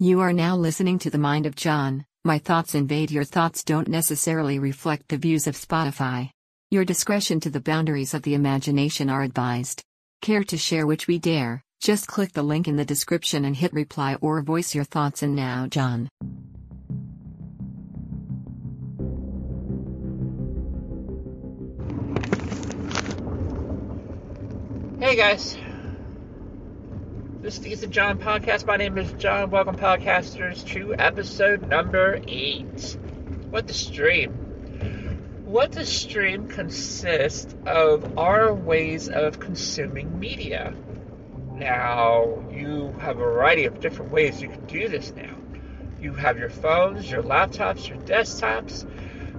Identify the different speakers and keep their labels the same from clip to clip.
Speaker 1: You are now listening to The Mind of John. My thoughts invade your thoughts don't necessarily reflect the views of Spotify. Your discretion to the boundaries of the imagination are advised. Care to share which we dare? Just click the link in the description and hit reply or voice your thoughts. And now, John.
Speaker 2: Hey guys, this is the John podcast. My name is John. Welcome, podcasters, to episode number eight. What the stream? What the stream consists of our ways of consuming media. Now, you have a variety of different ways you can do this now. You have your phones, your laptops, your desktops,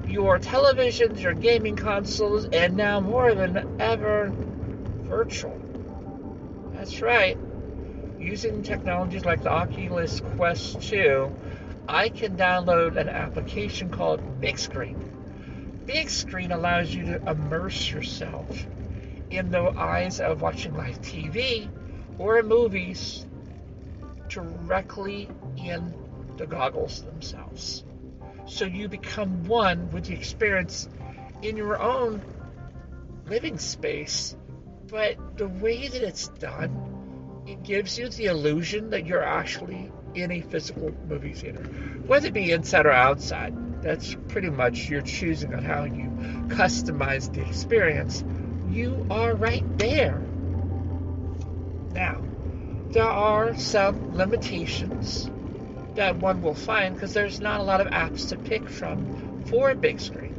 Speaker 2: your televisions, your gaming consoles, and now more than ever, virtual. That's right using technologies like the Oculus Quest 2, I can download an application called Big Screen. Big Screen allows you to immerse yourself in the eyes of watching live TV or movies directly in the goggles themselves. So you become one with the experience in your own living space, but the way that it's done it gives you the illusion that you're actually in a physical movie theater, whether it be inside or outside. That's pretty much your choosing on how you customize the experience. You are right there. Now, there are some limitations that one will find because there's not a lot of apps to pick from for a big screen.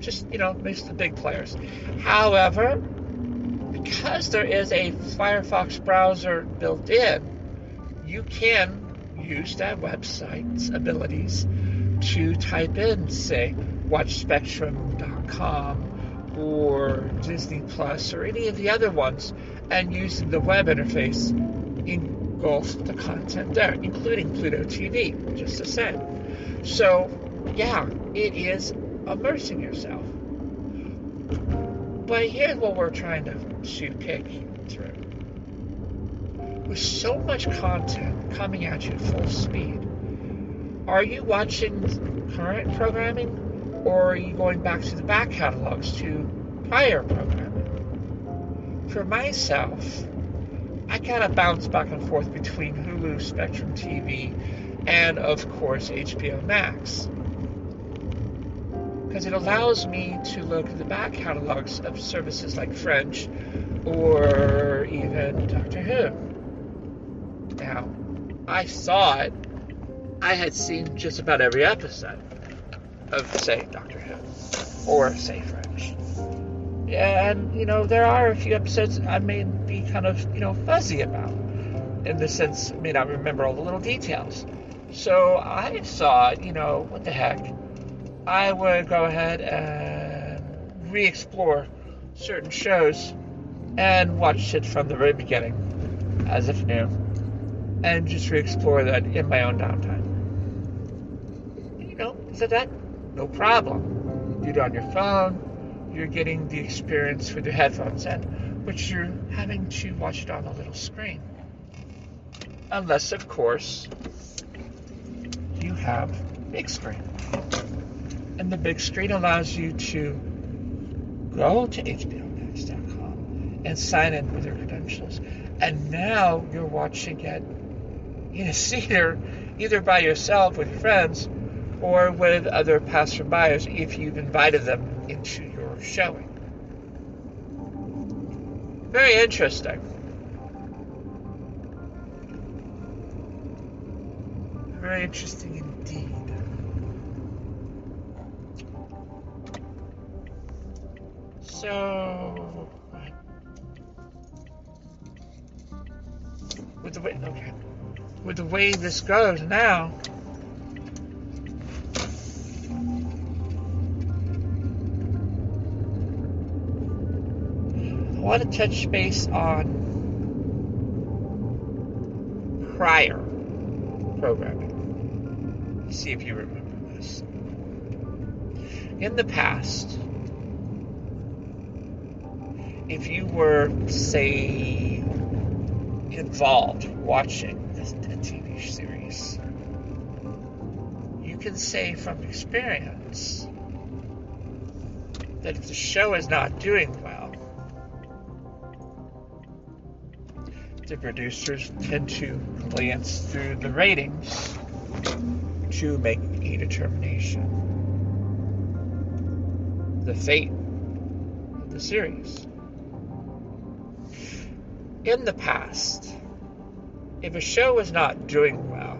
Speaker 2: Just, you know, most of the big players. However, because there is a Firefox browser built in, you can use that website's abilities to type in, say, WatchSpectrum.com or Disney Plus or any of the other ones, and using the web interface engulf the content there, including Pluto TV, just the same. So, yeah, it is immersing yourself. But here's what we're trying to to pick through. With so much content coming at you at full speed, are you watching current programming or are you going back to the back catalogs to prior programming? For myself, I kind of bounce back and forth between Hulu, Spectrum TV, and of course HBO Max because it allows me to look at the back catalogs of services like Friends or even Doctor Who. Now, I saw it, I had seen just about every episode of, say, Doctor Who or, say, Friends. And, you know, there are a few episodes I may be kind of, you know, fuzzy about in the sense I may not remember all the little details. So I thought, you know, what the heck? I would go ahead and re explore certain shows and watch it from the very beginning as if new and just re explore that in my own downtime. You know, so that no problem. You do it on your phone, you're getting the experience with your headphones in, which you're having to watch it on a little screen. Unless, of course, you have big screen. And the big screen allows you to go to HBOMax.com and sign in with your credentials. And now you're watching it in a theater, either by yourself with your friends or with other passerbyers if you've invited them into your showing. Very interesting. Very interesting So, with the way okay, with the way this goes now, I want to touch base on prior programming. See if you remember this. In the past, if you were, say, involved watching a, TV series, you can say from experience that if the show is not doing well, the producers tend to glance through the ratings to make a determination. The fate of the series. In the past, if a show was not doing well,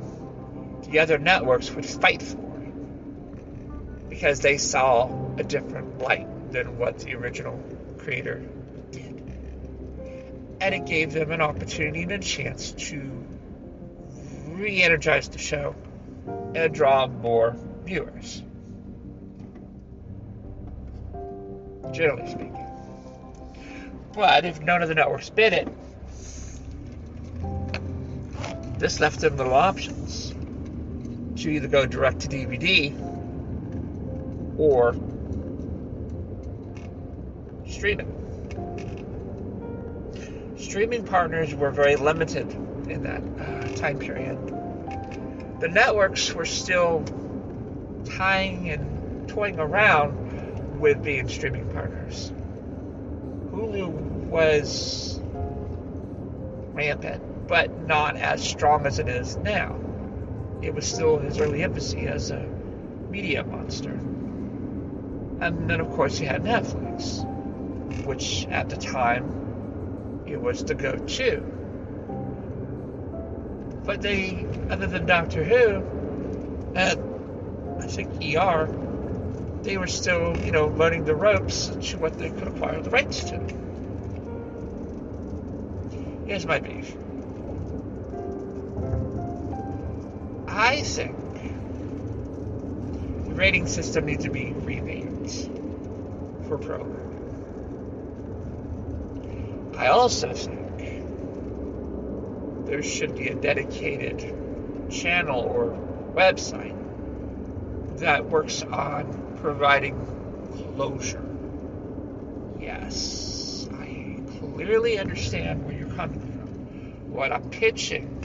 Speaker 2: the other networks would fight for it because they saw a different light than what the original creator did. And it gave them an opportunity and a chance to re energize the show and draw more viewers. Generally speaking. But if none of the networks bid it, this left them little options to either go direct to DVD or streaming. Streaming partners were very limited in that uh, time period. The networks were still tying and toying around with being streaming partners. Hulu was rampant but not as strong as it is now. It was still its early infancy as a media monster. And then, of course, you had Netflix, which at the time it was the go to. But they, other than Doctor Who, and I think ER, they were still, you know, learning the ropes to what they could acquire the rights to. Here's my beef. I think the rating system needs to be revamped for programming. I also think there should be a dedicated channel or website that works on providing closure. Yes, I clearly understand where you're coming from. What I'm pitching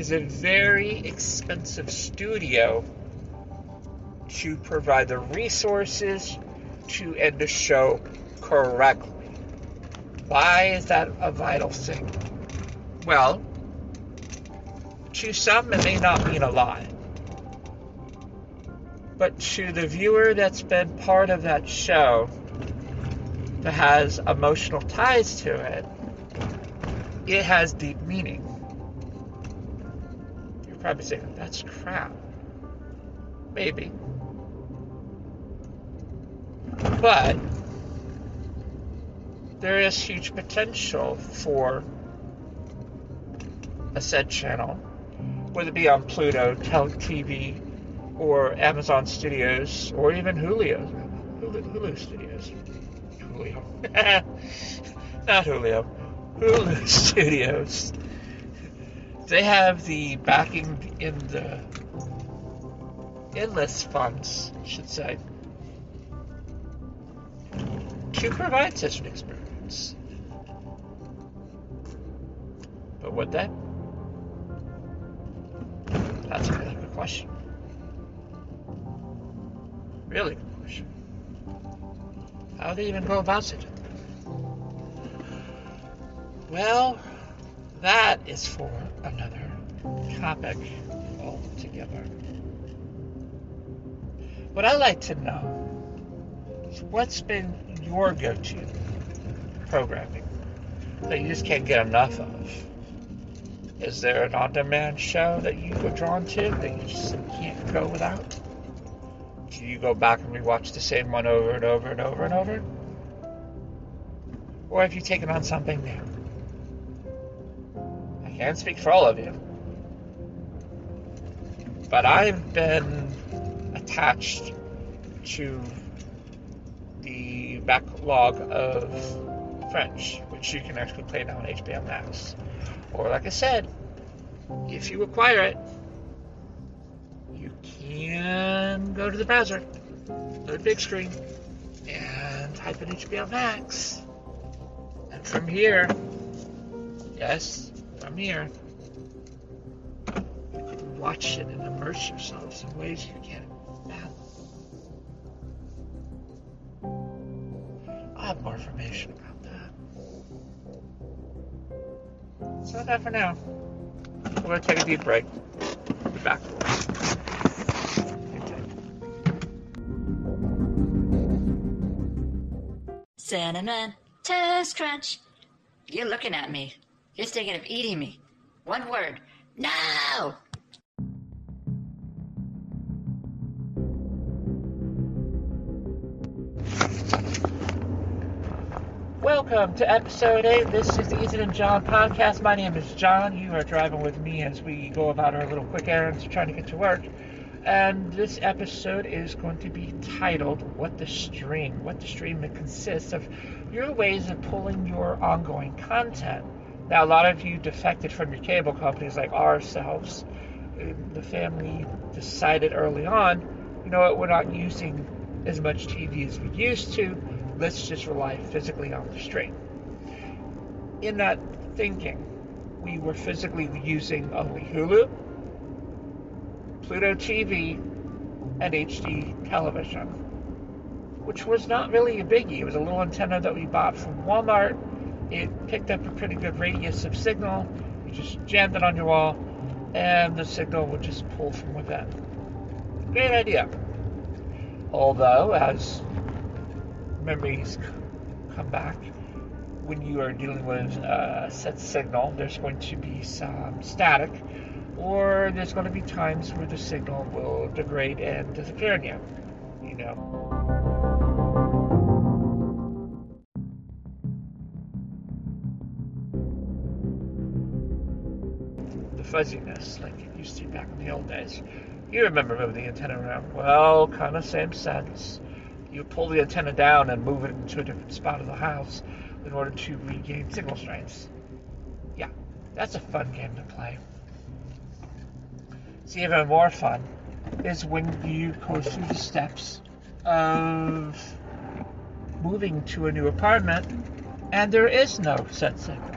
Speaker 2: is a very expensive studio to provide the resources to end the show correctly. Why is that a vital thing? Well, to some it may not mean a lot. But to the viewer that's been part of that show, that has emotional ties to it, it has deep meaning probably saying, that's crap. Maybe. But there is huge potential for a said channel, whether it be on Pluto, TV, or Amazon Studios, or even Hulu, Hulu, Hulu Studios. Julio. Not Julio. Hulu Studios they have the backing in the endless funds, I should say, to provide such an experience. But would they? That's a really good question. Really good question. How do they even go about it? Well, that is for topic altogether. What I'd like to know is what's been your go to programming that you just can't get enough of? Is there an on demand show that you were drawn to that you just can't go without? Do you go back and rewatch the same one over and over and over and over? Or have you taken on something new? I can't speak for all of you. But I've been attached to the backlog of Friends, which you can actually play now on HBO Max. Or, like I said, if you acquire it, you can go to the browser, go to big screen, and type in HBO Max. And from here, yes, I'm here. Watch it and immerse yourselves in ways you can't fathom. i have more information about that. So that for now. We're to take a deep break. Be back.
Speaker 3: Cinnamon Toast Crunch. You're looking at me. You're thinking of eating me. One word. No!
Speaker 2: Welcome to episode 8. This is the Ethan and John podcast. My name is John. You are driving with me as we go about our little quick errands trying to get to work. And this episode is going to be titled What the Stream. What the Stream consists of your ways of pulling your ongoing content. Now, a lot of you defected from your cable companies like ourselves. Um, the family decided early on, you know what, we're not using as much TV as we used to let's just rely physically on the stream. In that thinking, we were physically using only Hulu, Pluto TV, and HD television, which was not really a biggie. It was a little antenna that we bought from Walmart. It picked up a pretty good radius of signal. You just jammed it on your wall, and the signal would just pull from within. Great idea. Although, as memories come back when you are dealing with a set signal. There's going to be some static, or there's going to be times where the signal will degrade and disappear again. You know. The fuzziness, like it used to back in the old days. You remember moving the antenna around. Well, kind of same sense you pull the antenna down and move it into a different spot of the house in order to regain signal strength. Yeah, that's a fun game to play. It's even more fun is when you go through the steps of moving to a new apartment and there is no set signal.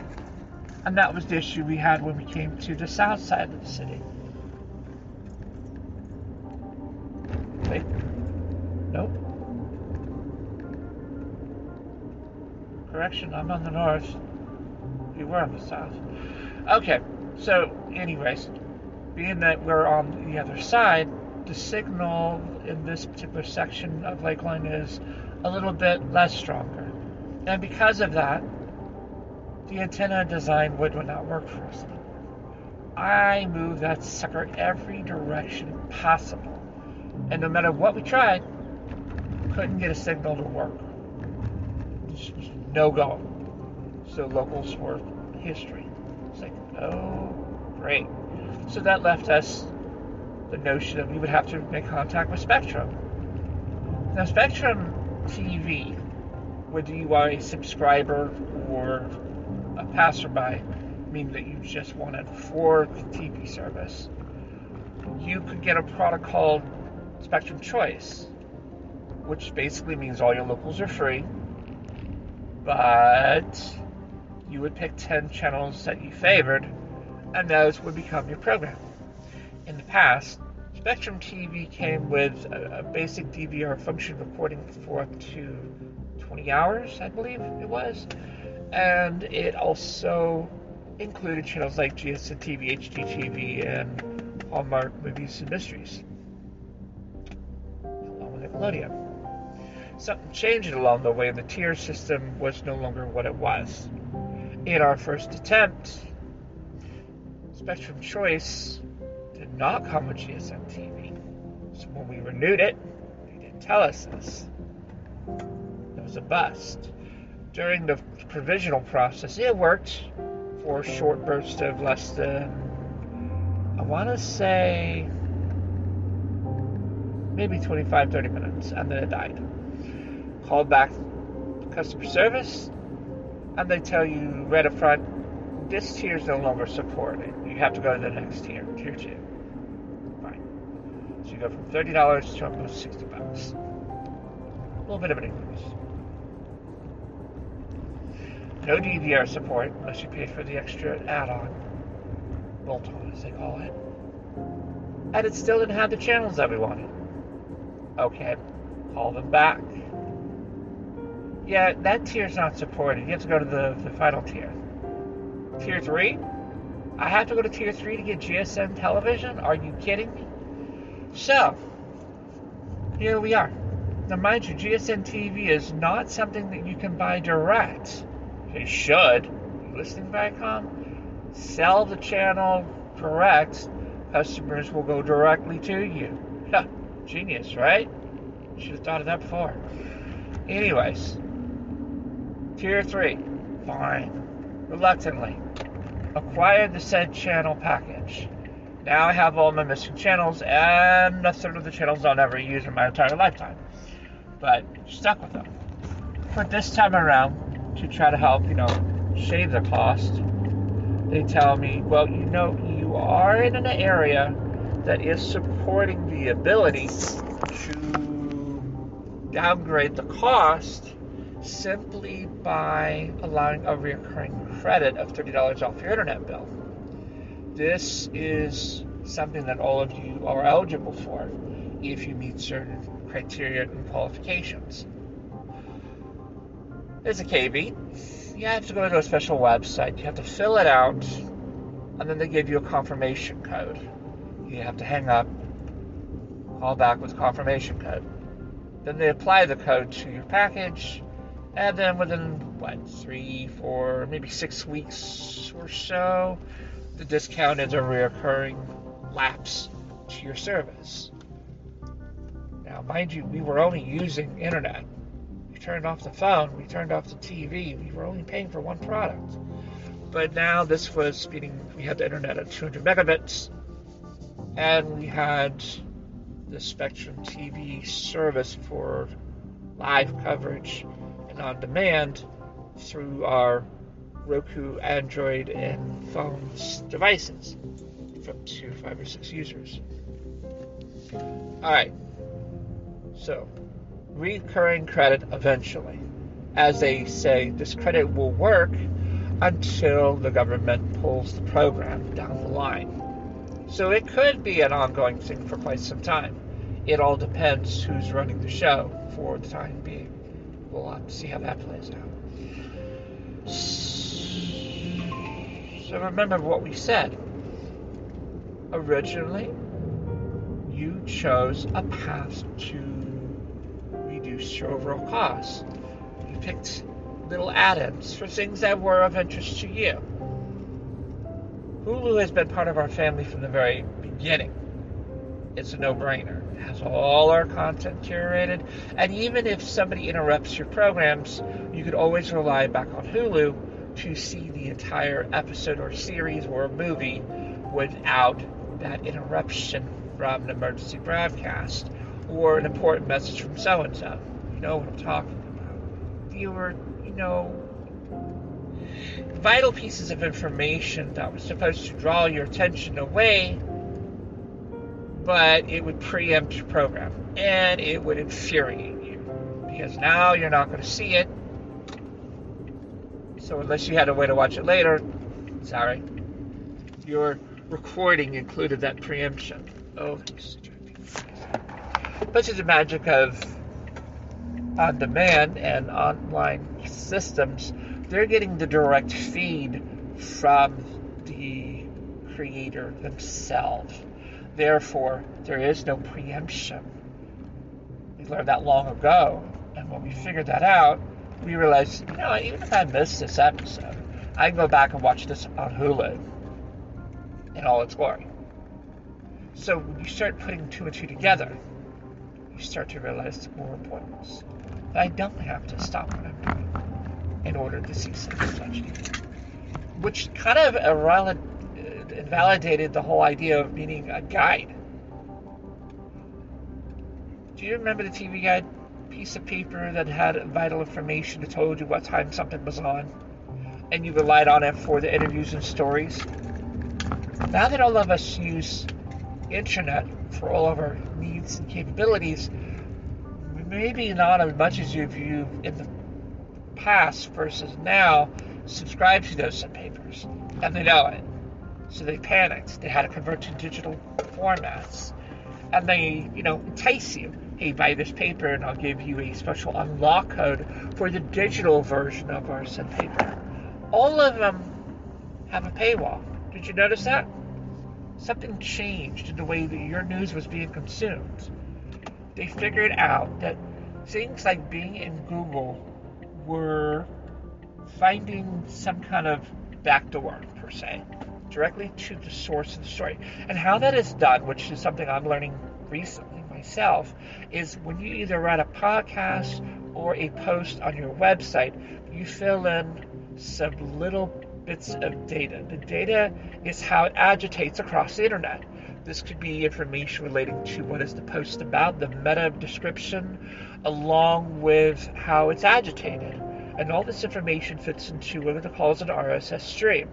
Speaker 2: And that was the issue we had when we came to the south side of the city. Wait. Correction, I'm on the north. You were on the south. Okay, so, anyways, being that we're on the other side, the signal in this particular section of Lakeline is a little bit less stronger. And because of that, the antenna design would not work for us I moved that sucker every direction possible. And no matter what we tried, couldn't get a signal to work no go. So locals were history. It's like, oh, great. So that left us the notion that we would have to make contact with Spectrum. Now, Spectrum TV, whether you are a subscriber or a passerby, meaning that you just wanted for TV service, you could get a product called Spectrum Choice, which basically means all your locals are free but you would pick 10 channels that you favored, and those would become your program. In the past, Spectrum TV came with a, a basic DVR function recording for up to 20 hours, I believe it was, and it also included channels like GSN TV, HGTV, and Hallmark Movies and Mysteries, along with Nickelodeon something changed along the way. And the tier system was no longer what it was. In our first attempt, Spectrum Choice did not come with GSN TV. So when we renewed it, they didn't tell us this. It was a bust. During the provisional process, it worked for a short burst of less than, I want to say, maybe 25 30 minutes, and then it died called back customer service, and they tell you right up front, this tier is no longer supported. You have to go to the next tier, tier two. Fine. So you go from thirty dollars to almost sixty bucks. A little bit of an increase. No DVR support unless you pay for the extra add-on, bolt-on as they call it. and it still didn't have the channels that we wanted. Okay, call them back. Yeah, that tier's not supported. You have to go to the, the final tier. Tier 3? I have to go to tier 3 to get GSN television? Are you kidding me? So, here we are. Now, mind you, GSN TV is not something that you can buy direct. They should. Listening, Viacom? Sell the channel direct. Customers will go directly to you. Genius, right? Should have thought of that before. Anyways, tier 3. Fine. Reluctantly. Acquired the said channel package. Now I have all my missing channels and a third of the channels I'll never use in my entire lifetime. But stuck with them. But this time around, to try to help, you know, shave the cost, they tell me, well, you know, you are in an area that is supporting the ability to downgrade the cost simply by allowing a recurring credit of $30 off your internet bill. This is something that all of you are eligible for if you meet certain criteria and qualifications. There's a caveat. You have to go to a special website. You have to fill it out, and then they give you a confirmation code. You have to hang up, call back with confirmation code. Then they apply the code to your package, and then within what three, four, maybe six weeks or so, the discount is a reoccurring lapse to your service. Now, mind you, we were only using internet. We turned off the phone, we turned off the TV, we were only paying for one product. But now this was speeding, we had the internet at 200 megabits, and we had the Spectrum TV service for live coverage and on demand through our Roku, Android, and phones devices from two, five, or six users. Alright, so recurring credit eventually. As they say, this credit will work until the government pulls the program down the line. So it could be an ongoing thing for quite some time. It all depends who's running the show for the time being. We'll have to see how that plays out. So remember what we said. Originally, you chose a path to reduce your overall costs. You picked little add-ins for things that were of interest to you. Hulu has been part of our family from the very beginning. It's a no-brainer. It has all our content curated, and even if somebody interrupts your programs, you could always rely back on Hulu to see the entire episode or series or movie without that interruption from an emergency broadcast or an important message from so and so. You know what I'm talking about. Viewer, you know, vital pieces of information that was supposed to draw your attention away, but it would preempt your program and it would infuriate you because now you're not going to see it. So, unless you had a way to watch it later, sorry, your recording included that preemption. Oh, but to the magic of on demand and online systems, they're getting the direct feed from the creator themselves. Therefore, there is no preemption. We learned that long ago, and when we figured that out, we realized, you know, even if I missed this episode, I can go back and watch this on Hulu in all its glory. So when you start putting two and two together, you start to realize more importance. That I don't have to stop what I'm doing in order to see and such. Which kind of invalidated the whole idea of needing a guide. Do you remember the TV guide piece of paper that had vital information that told you what time something was on? And you relied on it for the interviews and stories? Now that all of us use internet for all of our needs and capabilities, maybe not as much as you've in the past versus now, subscribe to those papers. And they know it. So they panicked. They had to convert to digital formats. And they, you know, entice you. Hey, buy this paper and I'll give you a special unlock code for the digital version of our said paper. All of them have a paywall. Did you notice that? Something changed in the way that your news was being consumed. They figured out that things like Bing and Google were finding some kind of backdoor, per se, directly to the source of the story. And how that is done, which is something I'm learning recently myself, is when you either write a podcast or a post on your website, you fill in some little bits of data. The data is how it agitates across the internet. This could be information relating to what is the post about, the meta description, along with how it's agitated. And all this information fits into what it calls an RSS stream,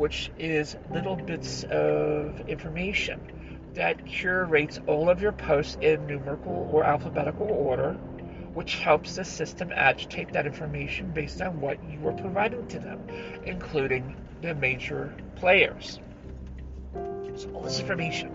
Speaker 2: which is little bits of information that curates all of your posts in numerical or alphabetical order, which helps the system agitate that information based on what you are providing to them, including the major players. So all this information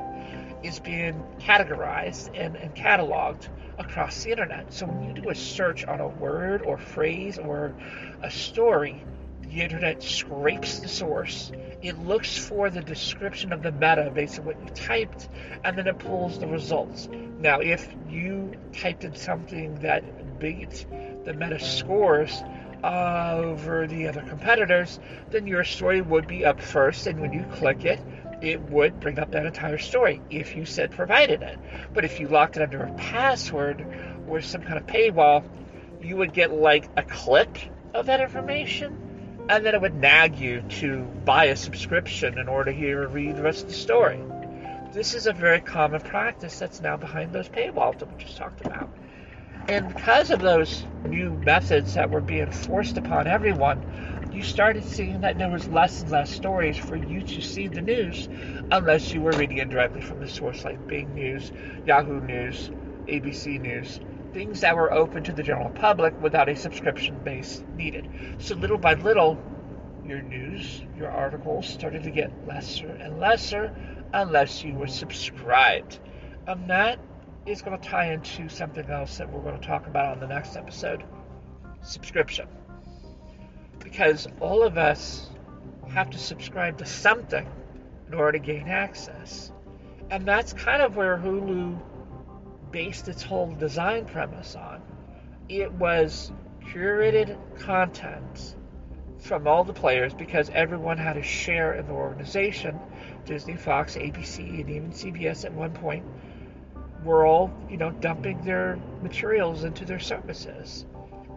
Speaker 2: is being categorized and, and cataloged across the internet. So when you do a search on a word or phrase or a story, the internet scrapes the source. It looks for the description of the meta based on what you typed, and then it pulls the results. Now, if you typed in something that beat the meta scores over the other competitors, then your story would be up first, and when you click it, it would bring up that entire story if you said provided it. But if you locked it under a password or some kind of paywall, you would get like a clip of that information and then it would nag you to buy a subscription in order to hear or read the rest of the story. This is a very common practice that's now behind those paywalls that we just talked about. And because of those new methods that were being forced upon everyone, you started seeing that there was less and less stories for you to see the news unless you were reading it directly from the source like Bing News, Yahoo News, ABC News, things that were open to the general public without a subscription base needed. So little by little, your news, your articles started to get lesser and lesser unless you were subscribed. And that is going to tie into something else that we're going to talk about on the next episode subscription. Because all of us have to subscribe to something in order to gain access. And that's kind of where Hulu based its whole design premise on. It was curated content from all the players because everyone had a share in the organization. Disney, Fox, ABC, and even CBS at one point were all, you know, dumping their materials into their services.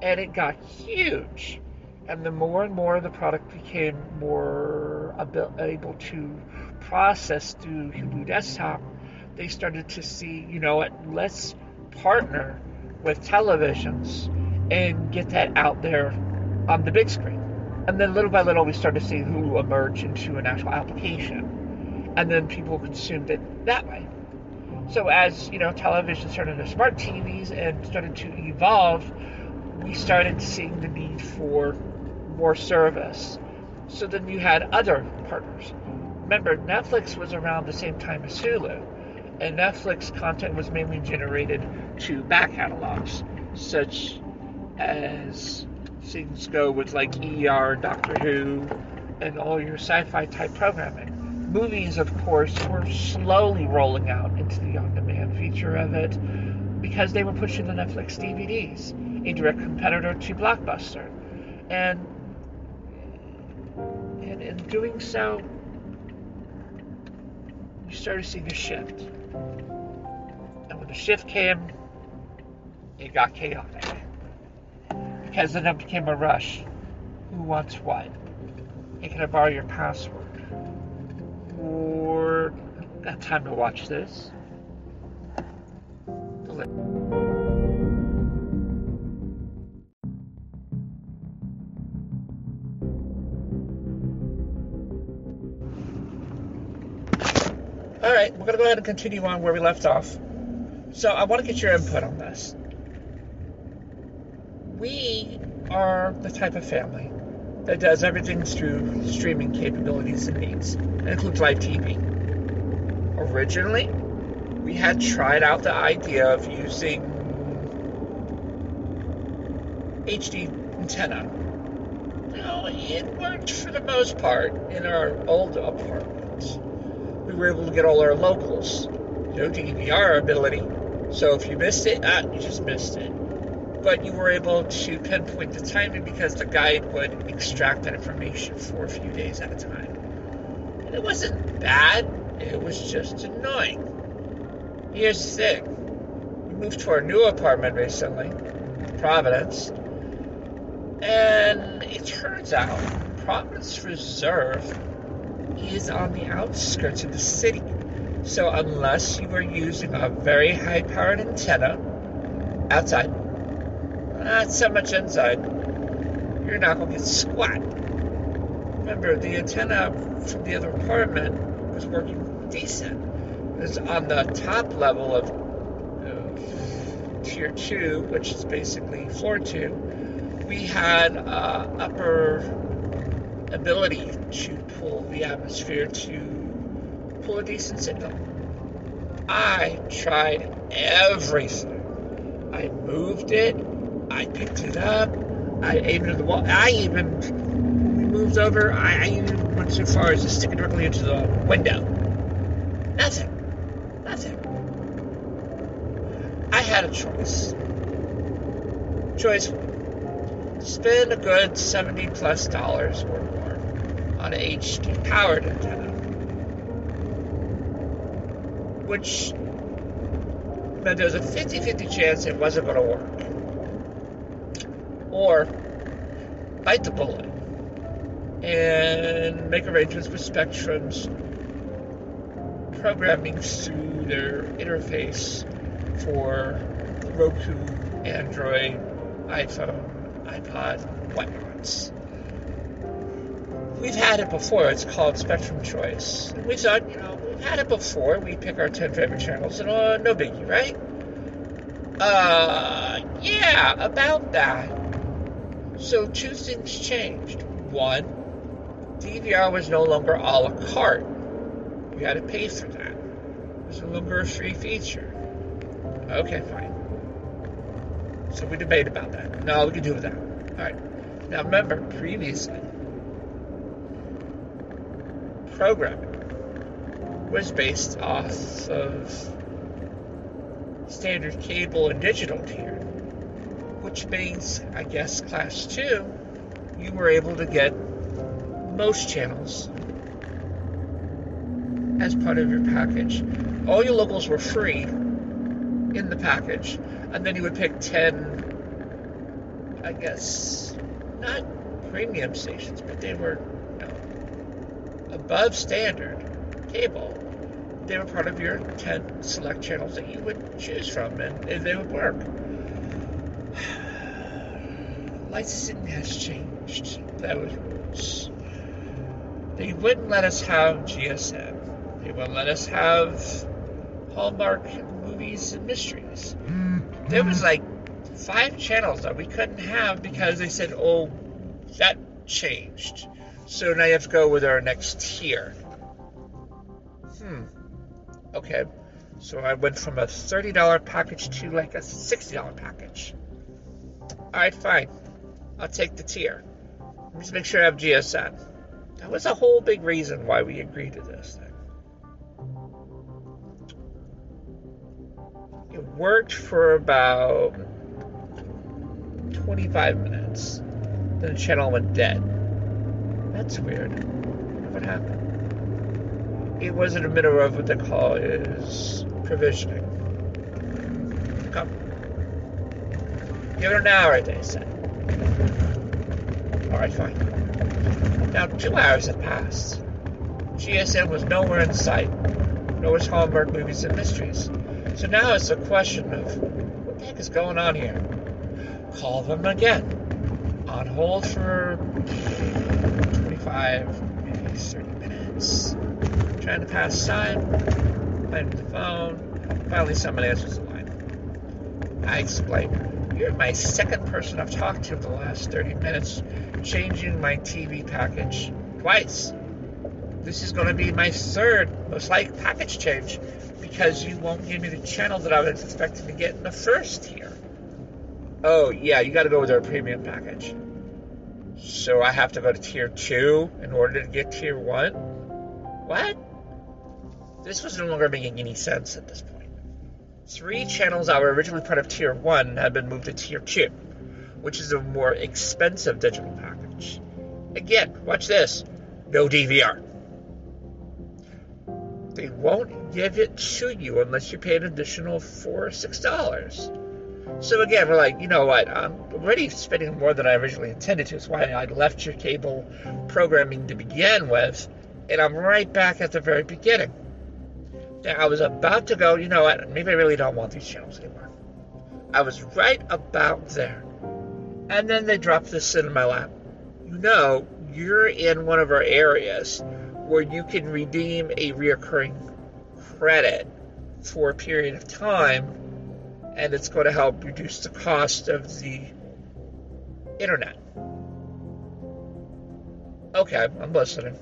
Speaker 2: And it got huge. And the more and more the product became more able to process through Hulu Desktop, they started to see, you know what, let's partner with televisions and get that out there on the big screen. And then little by little, we started to see Hulu emerge into an actual application. And then people consumed it that way. So as you know, television started to smart TVs and started to evolve, we started seeing the need for more service. So then you had other partners. Remember, Netflix was around the same time as Hulu, and Netflix content was mainly generated to back catalogs, such as things go with like ER, Doctor Who, and all your sci-fi type programming movies, of course, were slowly rolling out into the on demand feature of it because they were pushing the Netflix DVDs, a direct competitor to Blockbuster. And, in doing so, you started seeing a shift. The shift came, it got chaotic. Because then it became a rush. Who wants what? Hey, can I borrow your password? or got time to watch this. All right, we're going to go ahead and continue on where we left off. So, I want to get your input on this. We are the type of family that does everything through streaming capabilities and needs. It includes live TV. Originally, we had tried out the idea of using HD antenna. Know, it worked for the most part in our old apartment. We were able to get all our locals, no DVR ability. So if you missed it, ah, you just missed it. But you were able to pinpoint the timing because the guide would extract that information for a few days at a time. And it wasn't bad, it was just annoying. Here's the thing we moved to our new apartment recently, Providence, and it turns out Providence Reserve is on the outskirts of the city. So unless you are using a very high powered antenna outside, not so much inside, you're not going to get squat. Remember, the antenna from the other apartment was working decent. It was on the top level of uh, tier 2, which is basically floor 2. We had uh, upper ability to pull the atmosphere to a decent signal. I tried everything. I moved it. I picked it up. I aimed at the wall. I even moved over. I, even went so far as to stick it directly into the window. Nothing. Nothing. I had a choice. Choice spend a good 70 plus dollars or more on HD powered antenna. Which meant there was a 50 50 chance it wasn't going to work. Or bite the bullet and make arrangements with Spectrum's programming through their interface for Roku, Android, iPhone, iPod, whatnots. We've had it before. It's called Spectrum Choice. And we thought, you know, had it before. We pick our 10 favorite channels, and uh, no biggie, right? Uh, yeah, about that. So two things changed. One, DVR was no longer a la carte. You had to pay for that. It was no longer a free feature. Okay, fine. So we debate about that. No, we can do without. All right. Now remember, previously, programming was based off of standard cable and digital tier, which means, I guess, class two, you were able to get most channels as part of your package. All your locals were free in the package, and then you would pick 10, I guess, not premium stations, but they were you know, above standard cable. They were part of your 10 select channels that you would choose from, and, and they would work. Licensing has changed. That was rules. They wouldn't let us have GSN. They wouldn't let us have Hallmark movies and mysteries. Mm-hmm. There was like five channels that we couldn't have because they said, oh, that changed. So now you have to go with our next tier. Hmm. Okay. So I went from a $30 package to like a $60 package. Alright, fine. I'll take the tier. Just make sure I have GSN. That was a whole big reason why we agreed to this thing. It worked for about 25 minutes. Then the channel went dead. That's weird. What happened? It was in the middle of what they call is provisioning. Come. Give it an hour, they said. Alright, fine. Now, two hours had passed. GSN was nowhere in sight, nor was Hallmark Movies and Mysteries. So now it's a question of what the heck is going on here? Call them again. On hold for 25, maybe 30 minutes. Trying to pass time, playing with the phone. Finally, someone answers the line. I explain. You're my second person I've talked to in the last 30 minutes, changing my TV package twice. This is going to be my third, most like package change because you won't give me the channel that I was expecting to get in the first tier. Oh, yeah, you got to go with our premium package. So I have to go to tier 2 in order to get tier 1? What? This was no longer making any sense at this point. Three channels that were originally part of tier 1 had been moved to tier 2, which is a more expensive digital package. Again, watch this no DVR. They won't give it to you unless you pay an additional four or six dollars. So again, we're like, you know what? I'm already spending more than I originally intended to. It's why I left your cable programming to begin with, and I'm right back at the very beginning. I was about to go, you know what? Maybe I really don't want these channels anymore. I was right about there. And then they dropped this in my lap. You know, you're in one of our areas where you can redeem a reoccurring credit for a period of time, and it's going to help reduce the cost of the internet. Okay, I'm listening.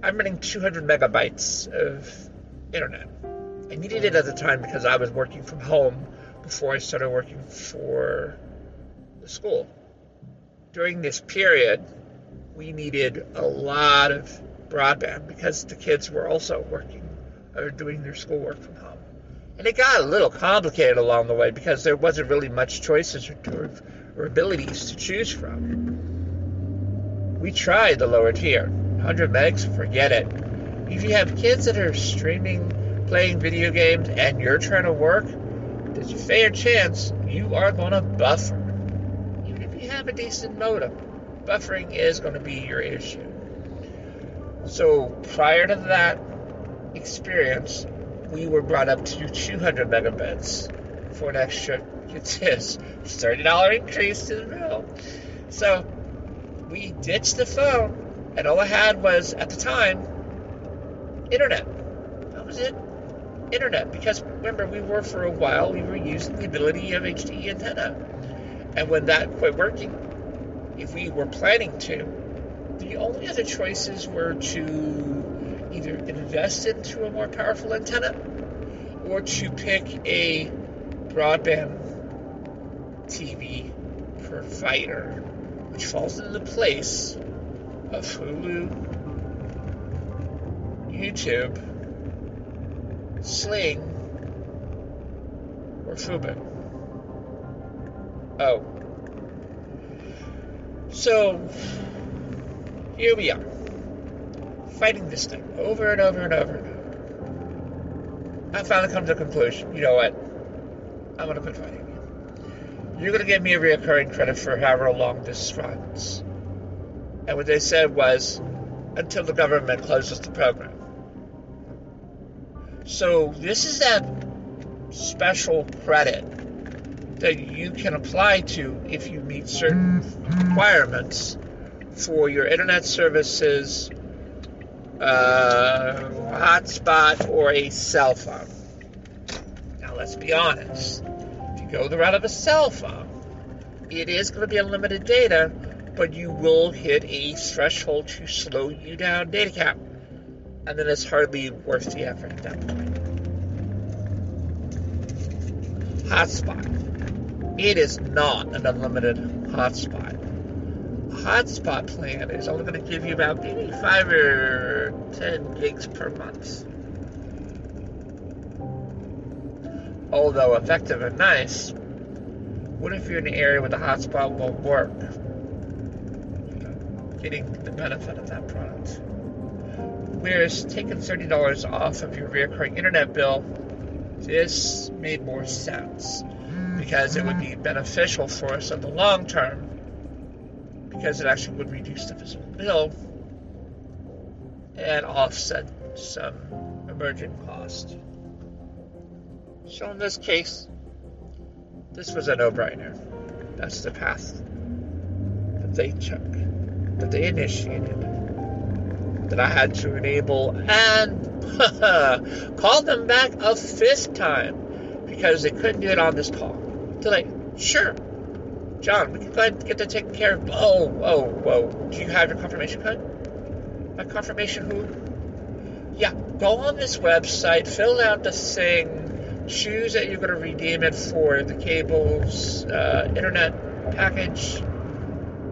Speaker 2: I'm running 200 megabytes of internet. I needed it at the time because I was working from home before I started working for the school. During this period, we needed a lot of broadband because the kids were also working or doing their schoolwork from home. And it got a little complicated along the way because there wasn't really much choices or, or abilities to choose from. We tried the lower tier 100 megs, forget it. If you have kids that are streaming, playing video games, and you're trying to work, there's a fair chance you are going to buffer. Even if you have a decent modem, buffering is going to be your issue. So prior to that experience, we were brought up to 200 megabits for an extra, it's this, $30 increase to the bill. So we ditched the phone and all I had was, at the time, internet. That was it. Internet. Because remember, we were for a while, we were using the ability of HD antenna. And when that quit working, if we were planning to, the only other choices were to either invest into a more powerful antenna or to pick a broadband TV provider, which falls into place of Hulu, YouTube, Sling, or Fubo. Oh. So, here we are, fighting this thing over and over and over and over. I finally come to a conclusion, you know what? I'm going to quit fighting you. You're going to give me a reoccurring credit for however long this runs. And what they said was until the government closes the program. So this is that special credit that you can apply to if you meet certain requirements for your internet services, uh, hotspot, or a cell phone. Now, let's be honest. If you go the route of a cell phone, it is going to be unlimited data, but you will hit a threshold to slow you down data cap. And then it's hardly worth the effort at that point. Hotspot. It is not an unlimited hotspot. Hotspot plan is only going to give you about maybe 5 or 10 gigs per month. Although effective and nice, what if you're in an area where the hotspot won't work? Getting the benefit of that product. Whereas taking $30 off of your recurring internet bill, this made more sense because it would be mm-hmm. beneficial for us in the long term because it actually would reduce the physical bill and offset some emerging cost. So in this case, this was a no-brainer. That's the path that they took that they initiated that I had to enable and call them back a fifth time because they couldn't do it on this call. They're like, sure, John, we can go ahead and get that taken care of. Oh, whoa, whoa. Do you have your confirmation code? My confirmation who? Yeah, go on this website, fill out the thing, choose that you're going to redeem it for the cable's uh, internet package,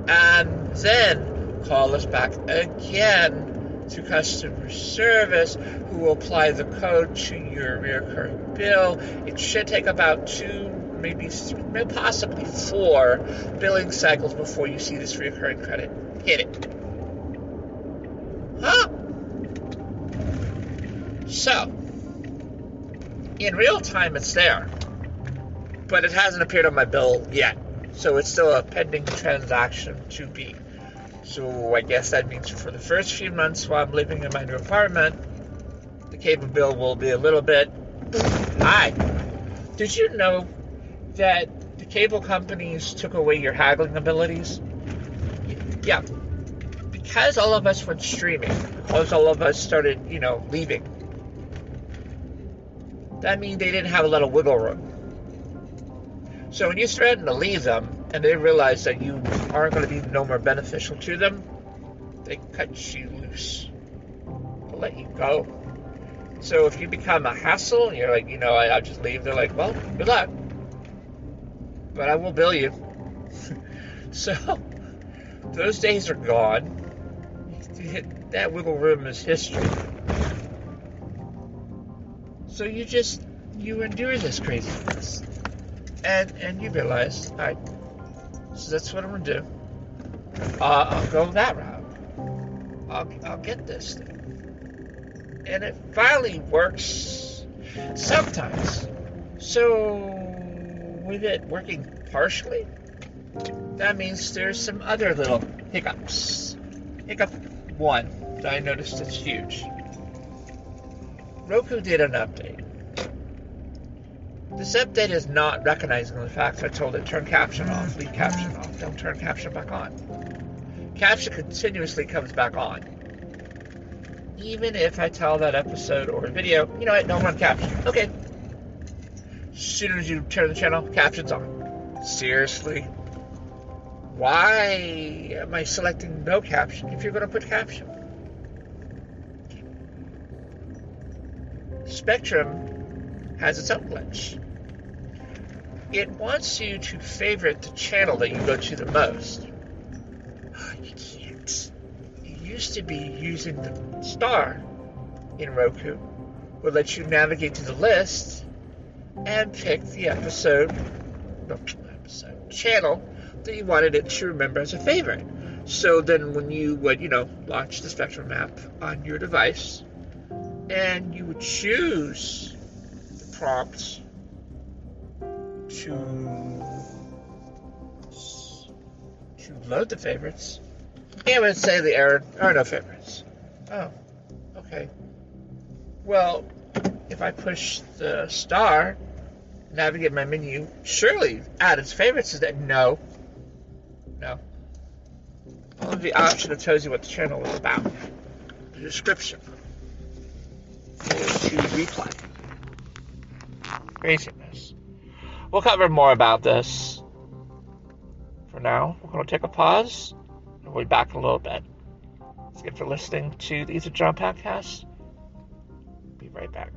Speaker 2: and then call us back again to customer service who will apply the code to your recurring bill. It should take about two maybe maybe possibly four billing cycles before you see this recurring credit hit it. Huh? So, in real time, it's there, but it hasn't appeared on my bill yet. So it's still a pending transaction to be. So I guess that means for the first few months while I'm living in my new apartment, the cable bill will be a little bit high. Did you know that the cable companies took away your haggling abilities? Yeah. Because all of us went streaming, because all of us started, you know, leaving, that means they didn't have a lot of wiggle room. So when you threaten to leave them and they realize that you aren't going to be no more beneficial to them, they cut you loose. They'll let you go. So if you become a hassle, and you're like, you know, I, I'll just leave. They're like, well, good luck but I will bill you. so those days are gone. That wiggle room is history. So you just you endure this craziness, and and you realize, right, so that's what I'm gonna do. Uh, I'll go that route. I'll I'll get this thing, and it finally works sometimes. So with it working partially, that means there's some other little hiccups. Hiccup one that I noticed is huge. Roku did an update. This update is not recognizing the fact I told it turn caption off, leave caption off, don't turn caption back on. Caption continuously comes back on. Even if I tell that episode or video, you know what, don't run caption. Okay, soon as you turn the channel, captions on. Seriously? Why am I selecting no caption if you're going to put caption? Spectrum has its own glitch. It wants you to favorite the channel that you go to the most. You can't. It used to be using the star in Roku would let you navigate to the list and pick the episode, no, episode channel that you wanted it to remember as a favorite. So then, when you would, you know, launch the Spectrum map on your device, and you would choose the prompt to to load the favorites, it would say the error are no favorites. Oh, okay. Well, if I push the star, navigate my menu, surely add its favorites is that no. No. Only the option that tells you what the channel is about. The description. To replay. Craziness. We'll cover more about this. For now, we're going to take a pause and we'll be back in a little bit. Thanks again for listening to the Ether John podcast. Be right back.